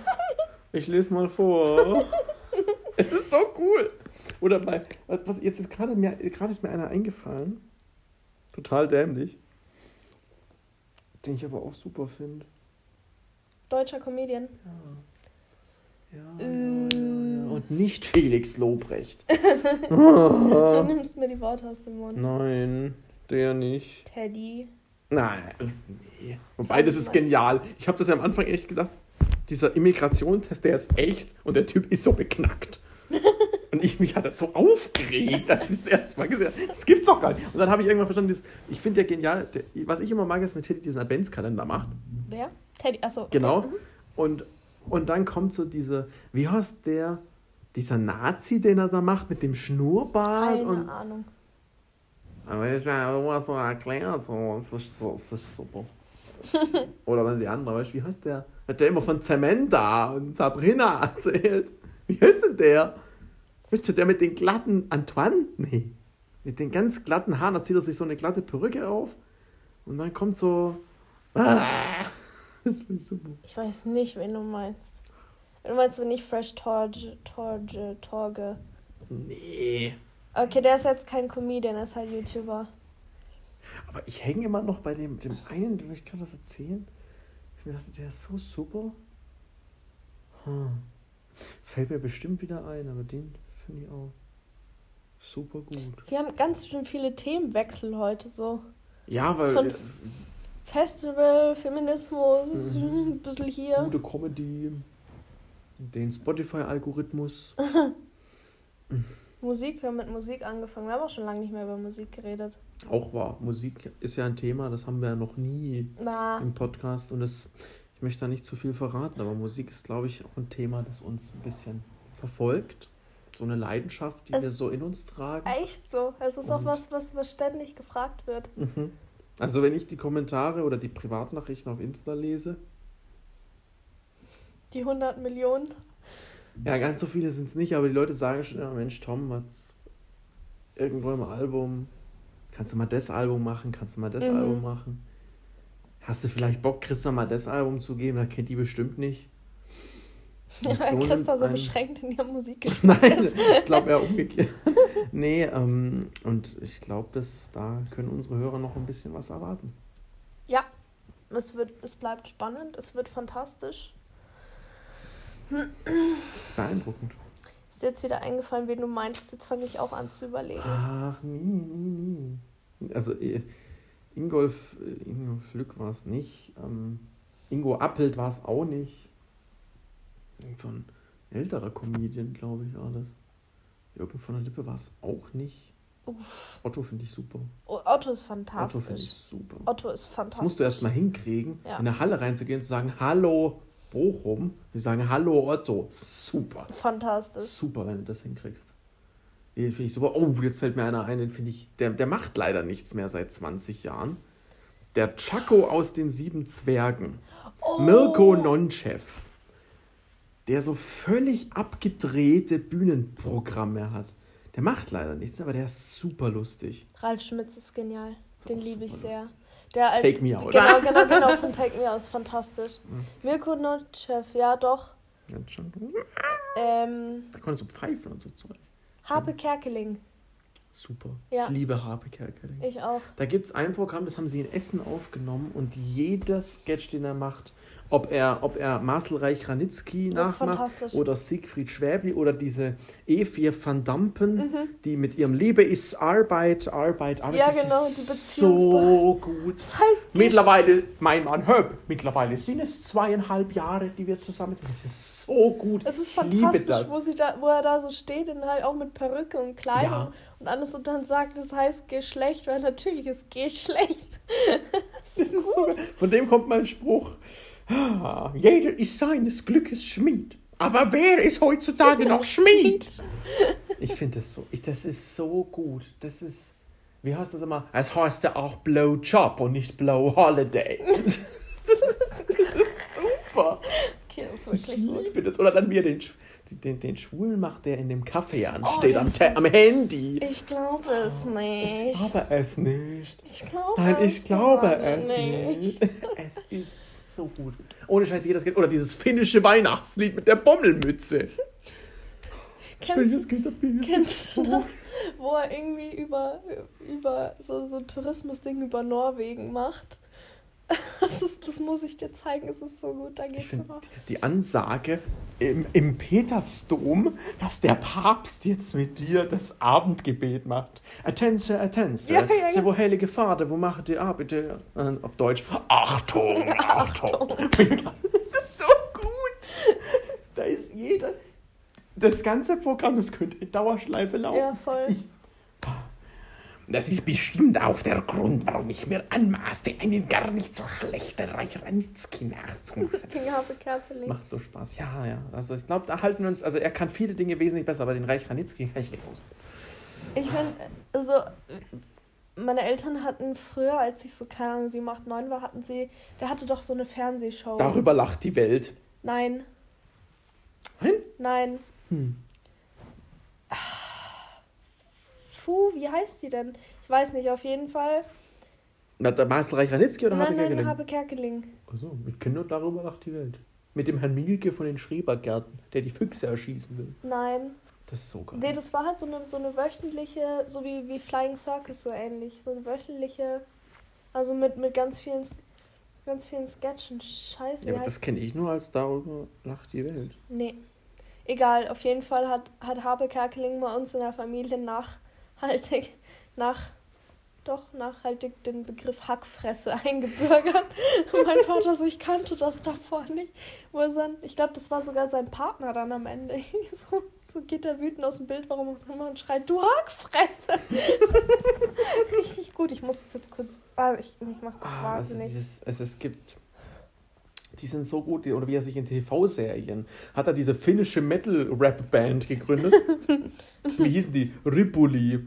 Ich lese mal vor. es ist so cool. Oder bei, was, jetzt ist gerade mir, gerade ist mir einer eingefallen. Total dämlich. Den ich aber auch super finde. Deutscher Comedian. Ja. Ja, äh. ja, ja, Und nicht Felix Lobrecht. du nimmst mir die Worte aus dem Mund. Nein, der nicht. Teddy. Nein, nee. Wobei, das ist genial. Ich habe das ja am Anfang echt gedacht, dieser Immigrationstest, der ist echt und der Typ ist so beknackt. Und ich, mich hat das so aufgeregt, dass ich das erste Mal gesehen habe. Das gibt's doch gar nicht. Und dann habe ich irgendwann verstanden, dieses, ich finde ja genial, der, was ich immer mag, ist, wenn Teddy diesen Adventskalender macht. Wer? Teddy, achso. Genau. Okay. Mhm. Und, und dann kommt so diese, wie heißt der, dieser Nazi, den er da macht, mit dem Schnurrbart. Keine und, Ahnung. Aber ich habe immer so erklärt, so, das ist, so, das ist super. Oder dann die andere, weißt du, wie heißt der? Hat der immer von Zementa und Sabrina erzählt. Wie heißt denn der? Weißt du, der mit den glatten Antoine? Nee. Mit den ganz glatten Haaren, da zieht er sich so eine glatte Perücke auf. Und dann kommt so. Ah, das ist super. Ich weiß nicht, wen du meinst. Du meinst, wenn ich Fresh Torge, Torge, Torge. Nee. Okay, der ist jetzt kein Comedian, er ist halt YouTuber. Aber ich hänge immer noch bei dem, dem einen, ich kann das erzählen. Ich mir dachte, der ist so super. Hm. Das fällt mir bestimmt wieder ein, aber den finde ich auch super gut. Wir haben ganz schön viele Themenwechsel heute so. Ja, weil. Von Festival, Feminismus, mhm. ein bisschen hier. Gute Comedy, den Spotify-Algorithmus. Musik, wir haben mit Musik angefangen. Wir haben auch schon lange nicht mehr über Musik geredet. Auch wahr. Musik ist ja ein Thema, das haben wir ja noch nie Na. im Podcast. Und das, ich möchte da nicht zu viel verraten, aber Musik ist, glaube ich, auch ein Thema, das uns ein bisschen verfolgt. So eine Leidenschaft, die es wir so in uns tragen. Echt so. Es ist Und auch was, was, was ständig gefragt wird. Mhm. Also wenn ich die Kommentare oder die Privatnachrichten auf Insta lese. Die 100 Millionen. Ja, ganz so viele sind es nicht, aber die Leute sagen schon immer, Mensch, Tom, was irgendwo im Album, kannst du mal das Album machen, kannst du mal das mhm. Album machen. Hast du vielleicht Bock, Christa mal das Album zu geben? Da kennt die bestimmt nicht. Ja, so Christa so ein... beschränkt in ihrer Musik Nein, ich glaube eher umgekehrt. nee, ähm, und ich glaube, dass da können unsere Hörer noch ein bisschen was erwarten. Ja, es, wird, es bleibt spannend, es wird fantastisch. Das ist beeindruckend. Ist dir jetzt wieder eingefallen, wen du meintest? Jetzt fange ich auch an zu überlegen. Ach, nie, nie, nie. Also, äh, Ingolf, äh, Ingolf Lück war es nicht. Ähm, Ingo Appelt war es auch nicht. So ein älterer Comedian, glaube ich, war das. Jürgen von der Lippe war es auch nicht. Uff. Otto finde ich super. Oh, Otto ist fantastisch. Otto finde ich super. Otto ist fantastisch. Das musst du erst mal hinkriegen, ja. in eine Halle reinzugehen und zu sagen, hallo, Bochum, die sagen Hallo Otto. Super. Fantastisch. Super, wenn du das hinkriegst. Den finde ich super. Oh, jetzt fällt mir einer ein, den finde ich, der, der macht leider nichts mehr seit 20 Jahren. Der Chaco aus den sieben Zwergen. Oh. Mirko Nonchev. Der so völlig abgedrehte Bühnenprogramme hat. Der macht leider nichts, aber der ist super lustig. Ralf Schmitz ist genial. Den liebe ich sehr. Der als, Take Me Out. Genau, genau, genau, von Take Me Out. Fantastisch. Mirko Notchev, ja doch. Ja, schon. Ähm, da konnte so pfeifen und so Zeug. Harpe Kerkeling. super. Ja. Ich liebe Harpe Kerkeling. Ich auch. Da gibt es ein Programm, das haben sie in Essen aufgenommen und jeder Sketch, den er macht, ob er, ob er Marcel Reich-Ranitzky Das ist nachmacht oder Siegfried Schwäbli oder diese E4 van Dampen, Mhm. die mit ihrem Liebe ist Arbeit, Arbeit, Arbeit. Ja, Das genau, ist die So gut. Das heißt, Mittlerweile, mein Mann Höb, mittlerweile sind es zweieinhalb Jahre, die wir zusammen sind. Das ist so gut. Es ist fantastisch, das. wo, sie da, wo er da so steht, und halt auch mit Perücke und Kleidung Ja. und alles und dann sagt, das heißt Geschlecht, weil natürlich ist Geschlecht. Das ist so geil. Von dem kommt mein Spruch. "Ah, Jeder ist seines Glückes Schmied. Aber wer ist heutzutage noch Schmied? Ich finde das so. Ich, das ist so gut. Das ist. Wie heißt das immer? Es heißt ja auch Blow Job und nicht Blow Holiday. das ist super. Okay, das ist Ich wirklich gut. liebe das. Oder dann er den, den, den Schwulen macht, der in dem Kaffee Oh, ansteht, der am, ist am Handy. Ich glaube es Ich nicht. glaube es nicht. Ich glaube Nein, ich glaube es nicht. Es ist so gut. Ohne Scheiß, jedes geht. Oder dieses finnische Weihnachtslied mit der Bommelmütze. Kennst, kennst du das, wo er irgendwie über, über so, so ein Tourismusding über Norwegen macht? Das, ist, das muss ich dir zeigen, es ist so gut, da geht's immer. die Ansage im, im Petersdom, dass der Papst jetzt mit dir das Abendgebet macht. Attense, attense. Ja, ja, ja. Wo heilige Vater, wo macht ihr ab? Bitte auf Deutsch. Achtung, Achtung. das ist so gut. Da ist jeder. Das ganze Programm, das könnte in Dauerschleife laufen. Ja, voll. Ich, das ist bestimmt auch der Grund, warum ich mir anmaße, einen gar nicht so schlechten Reich Ranitzky nachzumachen. King Habe Kerkeling. Macht so Spaß. Ja, ja. Also ich glaube, da halten wir uns, also er kann viele Dinge wesentlich besser, aber den Reich Ranitzky kann ich nicht aus. Ich finde, also, meine Eltern hatten früher, als ich so, keine Ahnung, 7, 8, 9 war, hatten sie, der hatte doch so eine Fernsehshow. Darüber lacht die Welt. Nein, Hm? nein. Hm. Puh, wie heißt die denn? Ich weiß nicht, auf jeden Fall. Na, der Marcel Reich Ranitzky oder nein, Habe nein, Kerkeling? Habe Kerkeling. Achso, ich kenne nur darüber lacht die Welt. Mit dem Herrn Mielke von den Schrebergärten, der die Füchse erschießen will. Nein. Das ist so geil. Nee, das war halt so eine, so eine wöchentliche, so wie, wie Flying Circus, so ähnlich. So eine wöchentliche, also mit, mit ganz vielen, ganz vielen Sketchen. Scheiße, ja, aber das kenne ich nur als darüber lacht die Welt. Nee. Egal, auf jeden Fall hat, hat Habe Kerkeling bei uns in der Familie nachhaltig, nach, doch, nachhaltig den Begriff Hackfresse eingebürgert. Und mein Vater so, ich kannte das davor nicht. Wo er dann, ich glaube, das war sogar sein Partner dann am Ende. So, so geht er wütend aus dem Bild, warum auch immer und schreit, du Hackfresse! Richtig gut, ich muss das jetzt kurz, ah, ich, ich mach das Ah, also, wahnsinnig. dieses, also es gibt. Die sind so gut, oder wie er sich in TV-Serien hat er diese finnische Metal-Rap-Band gegründet. wie hießen die? Ripuli.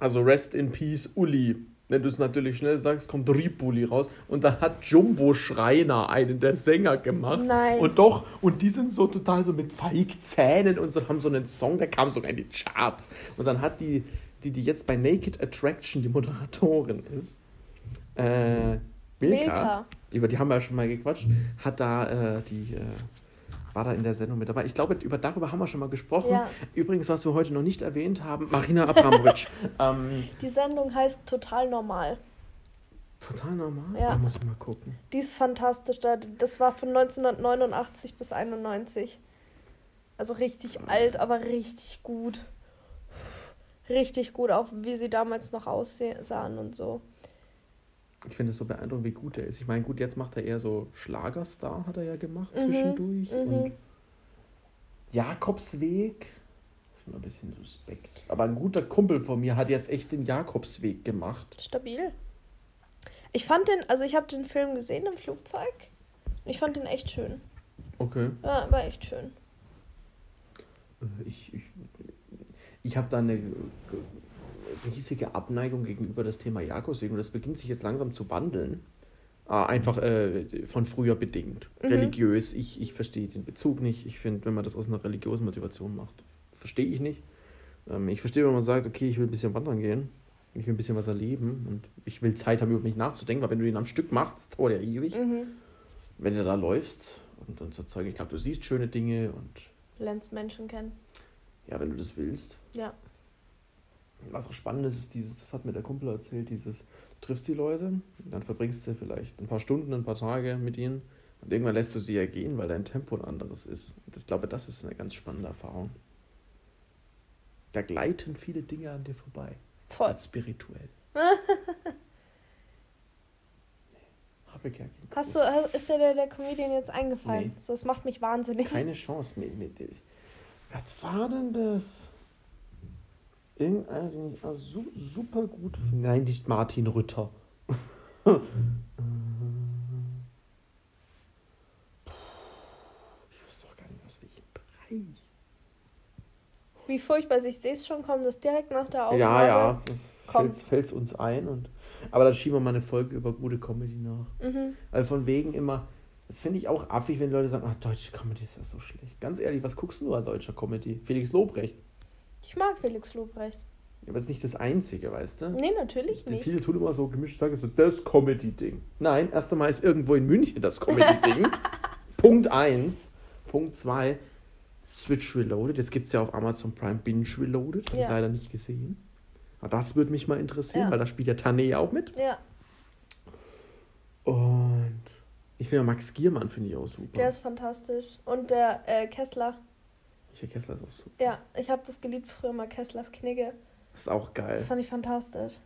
Also Rest in Peace Uli. Wenn du es natürlich schnell sagst, kommt Ripuli raus. Und da hat Jumbo Schreiner einen der Sänger gemacht. Nein. Und doch, und die sind so total so mit Feigzähnen und so haben so einen Song, der kam sogar in die Charts. Und dann hat die, die, die jetzt bei Naked Attraction die Moderatorin ist, äh, Milka, Milka. Über die haben wir ja schon mal gequatscht, hat da äh, die, äh, war da in der Sendung mit dabei. Ich glaube, über, darüber haben wir schon mal gesprochen. Ja. Übrigens, was wir heute noch nicht erwähnt haben, Marina Abramovic. ähm, Die Sendung heißt Total Normal. total normal. Ja. Da muss ich mal gucken. Die ist fantastisch. da- Das war von 1989 bis 91. Also richtig alt, aber richtig gut. Richtig gut, auch wie sie damals noch aussahen und so. Ich finde es so beeindruckend, wie gut er ist. Ich meine, gut, jetzt macht er eher so Schlagerstar, hat er ja gemacht Mhm, zwischendurch. mhm. Und Jakobsweg, das ist mir ein bisschen suspekt. Aber ein guter Kumpel von mir hat jetzt echt den Jakobsweg gemacht. Stabil. Ich fand den, also ich habe den Film gesehen im Flugzeug. Ich fand den echt schön. Okay. Ja, war echt schön. Äh, Ich, ich, ich habe da eine äh, riesige Abneigung gegenüber das Thema Jakobsweg und das beginnt sich jetzt langsam zu wandeln. Ah, einfach äh, von früher bedingt. Mhm. Religiös. Ich, ich verstehe den Bezug nicht. Ich finde, wenn man das aus einer religiösen Motivation macht, verstehe ich nicht. Ähm, ich verstehe, wenn man sagt, okay, ich will ein bisschen wandern gehen. Ich will ein bisschen was erleben und ich will Zeit haben, über mich nachzudenken, weil wenn du den am Stück machst, das dauert ja ewig. Mhm. Wenn du da läufst und dann so Zeug, ich glaube, du siehst schöne Dinge und Lernst Menschen kennen. ja, wenn du das willst. Ja. Was auch spannend ist, ist dieses, das hat mir der Kumpel erzählt, dieses, du triffst die Leute, dann verbringst du vielleicht ein paar Stunden, ein paar Tage mit ihnen und irgendwann lässt du sie ja gehen, weil dein Tempo ein anderes ist. Und ich glaube, das ist eine ganz spannende Erfahrung. Da gleiten viele Dinge an dir vorbei. Voll. Das ist spirituell. Habe ich ja keinen Hast du, ist dir der, der Comedian jetzt eingefallen? Nee. So, das macht mich wahnsinnig. Keine Chance. Mit, mit, was war denn das? Irgendeiner, den ich su super gut finde. Nein, nicht Martin Rütter. ich wüsste doch gar nicht, aus welchem Bereich. Wie furchtbar, ich sehe es schon kommen, dass direkt nach der Aufnahme... Ja, ja, kommt's. fällt es uns ein. Und, aber dann schieben wir mal eine Folge über gute Comedy nach. Mhm. Weil von wegen immer, das finde ich auch affig, wenn Leute sagen, ach, deutsche Comedy ist ja so schlecht. Ganz ehrlich, was guckst du an deutscher Comedy? Felix Lobrecht. Ich mag Felix Lobrecht. Ja, aber das ist nicht das Einzige, weißt du? Nee, natürlich nicht. viele tun immer so gemischt, sagen so, das Comedy-Ding. Nein, erst einmal ist irgendwo in München das Comedy-Ding. Punkt 1. Punkt 2, Switch Reloaded. Jetzt gibt es ja auf Amazon Prime Binge Reloaded. Habe ich Ja. leider nicht gesehen. Aber das würde mich mal interessieren, Ja. weil da spielt ja Tane auch mit. Ja, Und ich finde ja Max Giermann finde ich auch super. der ist fantastisch. Und der äh, Kessler. Michael Kessler ist auch super. Ja, ich habe das geliebt früher mal, Kesslers Knigge. Das ist auch geil. Das fand ich fantastisch.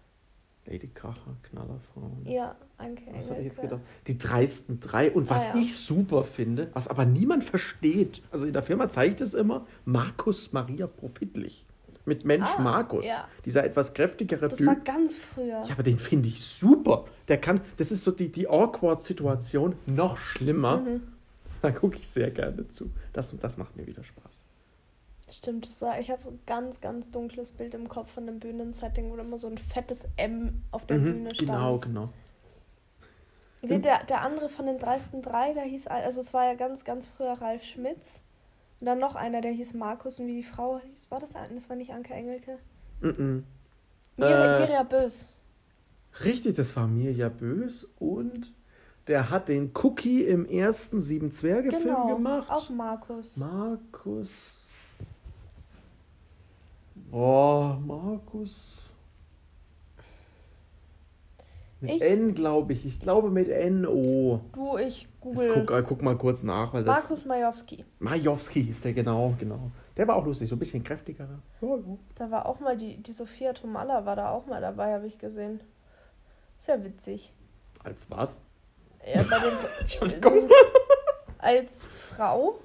Lady Kracher, Knallerfrauen. Ja, Anke Was habe ich jetzt gedacht? Die dreisten drei. Und was Ah, ja. ich super finde, was aber niemand versteht, also in der Firma zeigt es immer, Markus Maria Profitlich. Mit Mensch Ah, Markus. ja. Dieser etwas kräftigere Das Typ. war ganz früher. Ja, aber den finde ich super. Der kann, das ist so die, die Awkward-Situation noch schlimmer. Mhm. Da gucke ich sehr gerne zu. Das, das macht mir wieder Spaß. Stimmt, das war, ich habe so ein ganz, ganz dunkles Bild im Kopf von einem Bühnensetting, wo immer so ein fettes M auf der Mhm, Bühne stand. genau, genau. Wie der, der andere von den dreisten drei, der hieß, also es war ja ganz, ganz früher Ralf Schmitz. Und dann noch einer, der hieß Markus und wie die Frau hieß, war das, das war nicht Anke Engelke? Mhm. Mir, Äh, Mirja Bös. Richtig, das war Mirja Bös und der hat den Cookie im ersten Sieben Zwerge-Film Genau, gemacht. auch Markus. Markus. Boah, Markus. Mit Ich- N, glaube ich. Ich glaube mit N-O. Du, ich google. guck, äh, guck mal kurz nach, weil das. Markus Majowski. Majowski hieß der, genau, genau. Der war auch lustig, so ein bisschen. Ja, ja. Da war auch mal die, die Sophia Tomalla war da auch mal dabei, habe ich gesehen. Sehr witzig. Als was? Ja, bei den, Entschuldigung. als Frau.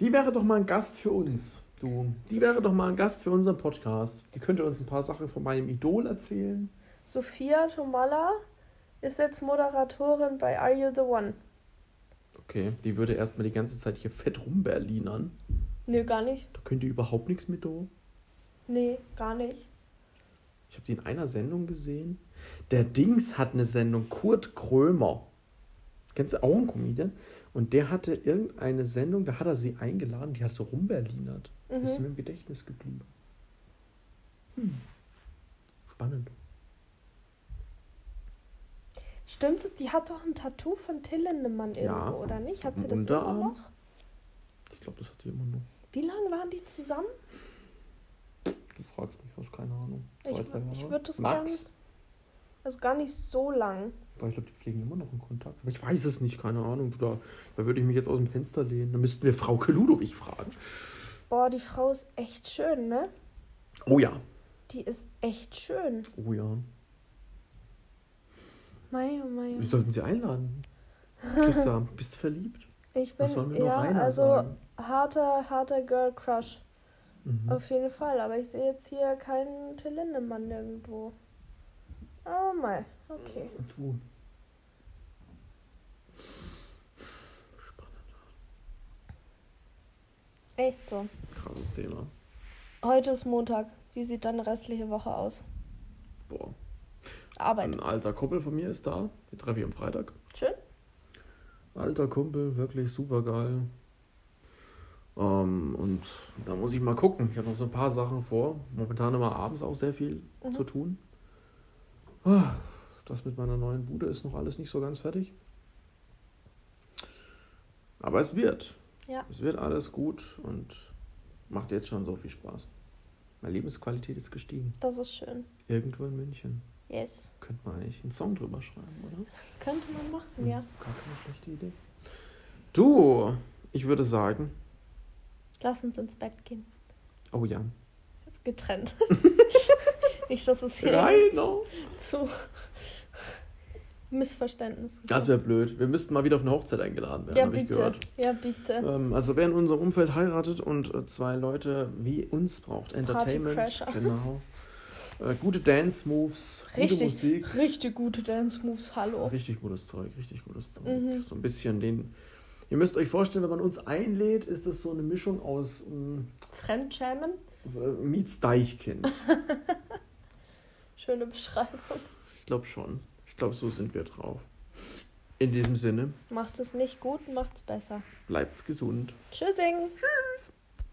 Die wäre doch mal ein Gast für uns. Du. Die wäre doch mal ein Gast für unseren Podcast. Die könnte uns ein paar Sachen von meinem Idol erzählen. Sophia Tomalla ist jetzt Moderatorin bei Are You the One? Okay, die würde erstmal die ganze Zeit hier fett rumberlinern. Nee, gar nicht. Da könnte überhaupt nichts mit do. Nee, gar nicht. Ich habe die in einer Sendung gesehen. Der Dings hat eine Sendung, Kurt Krömer. Kennst du auch einen Comedian? Und der hatte irgendeine Sendung, da hat er sie eingeladen, die hat so rumberlinert. Mhm. Ist mir im Gedächtnis geblieben. Hm. Spannend. Stimmt es? Die hat doch ein Tattoo von Till Lindemann irgendwo, Ja, oder nicht? Hat sie das immer Unterarm. noch? Ich glaube, das hat die immer noch. Wie lange waren die zusammen? Du fragst mich was, keine Ahnung. Ich, Zwei, drei Jahre. ich würde das Max? gern. Also gar nicht so lang. Aber ich glaube, die pflegen immer noch in Kontakt. Aber ich weiß es nicht, keine Ahnung. Da, da würde ich mich jetzt aus dem Fenster lehnen. Da müssten wir Frau Ludowig fragen. Boah, die Frau ist echt schön, ne? Oh ja. Die ist echt schön. Oh ja. Mei, oh mei. Wir sollten sie einladen. Christa, bist du verliebt? Ich bin, ja, also sagen? harter, harter Girl Crush. Mhm. Auf jeden Fall. Aber ich sehe jetzt hier keinen Till Lindemann nirgendwo. Oh mei, okay. Du. Echt so. Krasses Thema. Heute ist Montag. Wie sieht deine restliche Woche aus? Boah. Arbeit. Ein alter Kumpel von mir ist da. Den treffe ich am Freitag. Schön? Alter Kumpel, wirklich super geil. Ähm, und da muss ich mal gucken. Ich habe noch so ein paar Sachen vor. Momentan immer abends auch sehr viel Mhm. zu tun. Das mit meiner neuen Bude ist noch alles nicht so ganz fertig. Aber es wird. Ja. Es wird alles gut und macht jetzt schon so viel Spaß. Meine Lebensqualität ist gestiegen. Das ist schön. Irgendwo in München. Yes. Könnte man eigentlich einen Song drüber schreiben, oder? Könnte man machen, Hm, ja. Gar keine schlechte Idee. Du, ich würde sagen, Lass uns ins Bett gehen. oh ja. Ist getrennt. Nicht, dass es hier Rainer! zu Missverständnis Das wäre blöd. Wir müssten mal wieder auf eine Hochzeit eingeladen werden, Ja, habe ich bitte. gehört. Ja, bitte. Ähm, also wer in unserem Umfeld heiratet und äh, zwei Leute wie uns braucht, Entertainment, genau. Äh, gute Dance-Moves, gute Richtig, Musik. richtig gute Dance Moves, hallo. Richtig gutes Zeug, richtig gutes Zeug. Mhm. So ein bisschen den. Ihr müsst euch vorstellen, wenn man uns einlädt, ist das so eine Mischung aus ähm, Fremdschämen, äh, Meets Deichkind. schöne Beschreibung. Ich glaube schon. Ich glaube, so sind wir drauf. In diesem Sinne, Macht es nicht gut, macht's besser. bleibt's gesund. Tschüssing. Tschüss.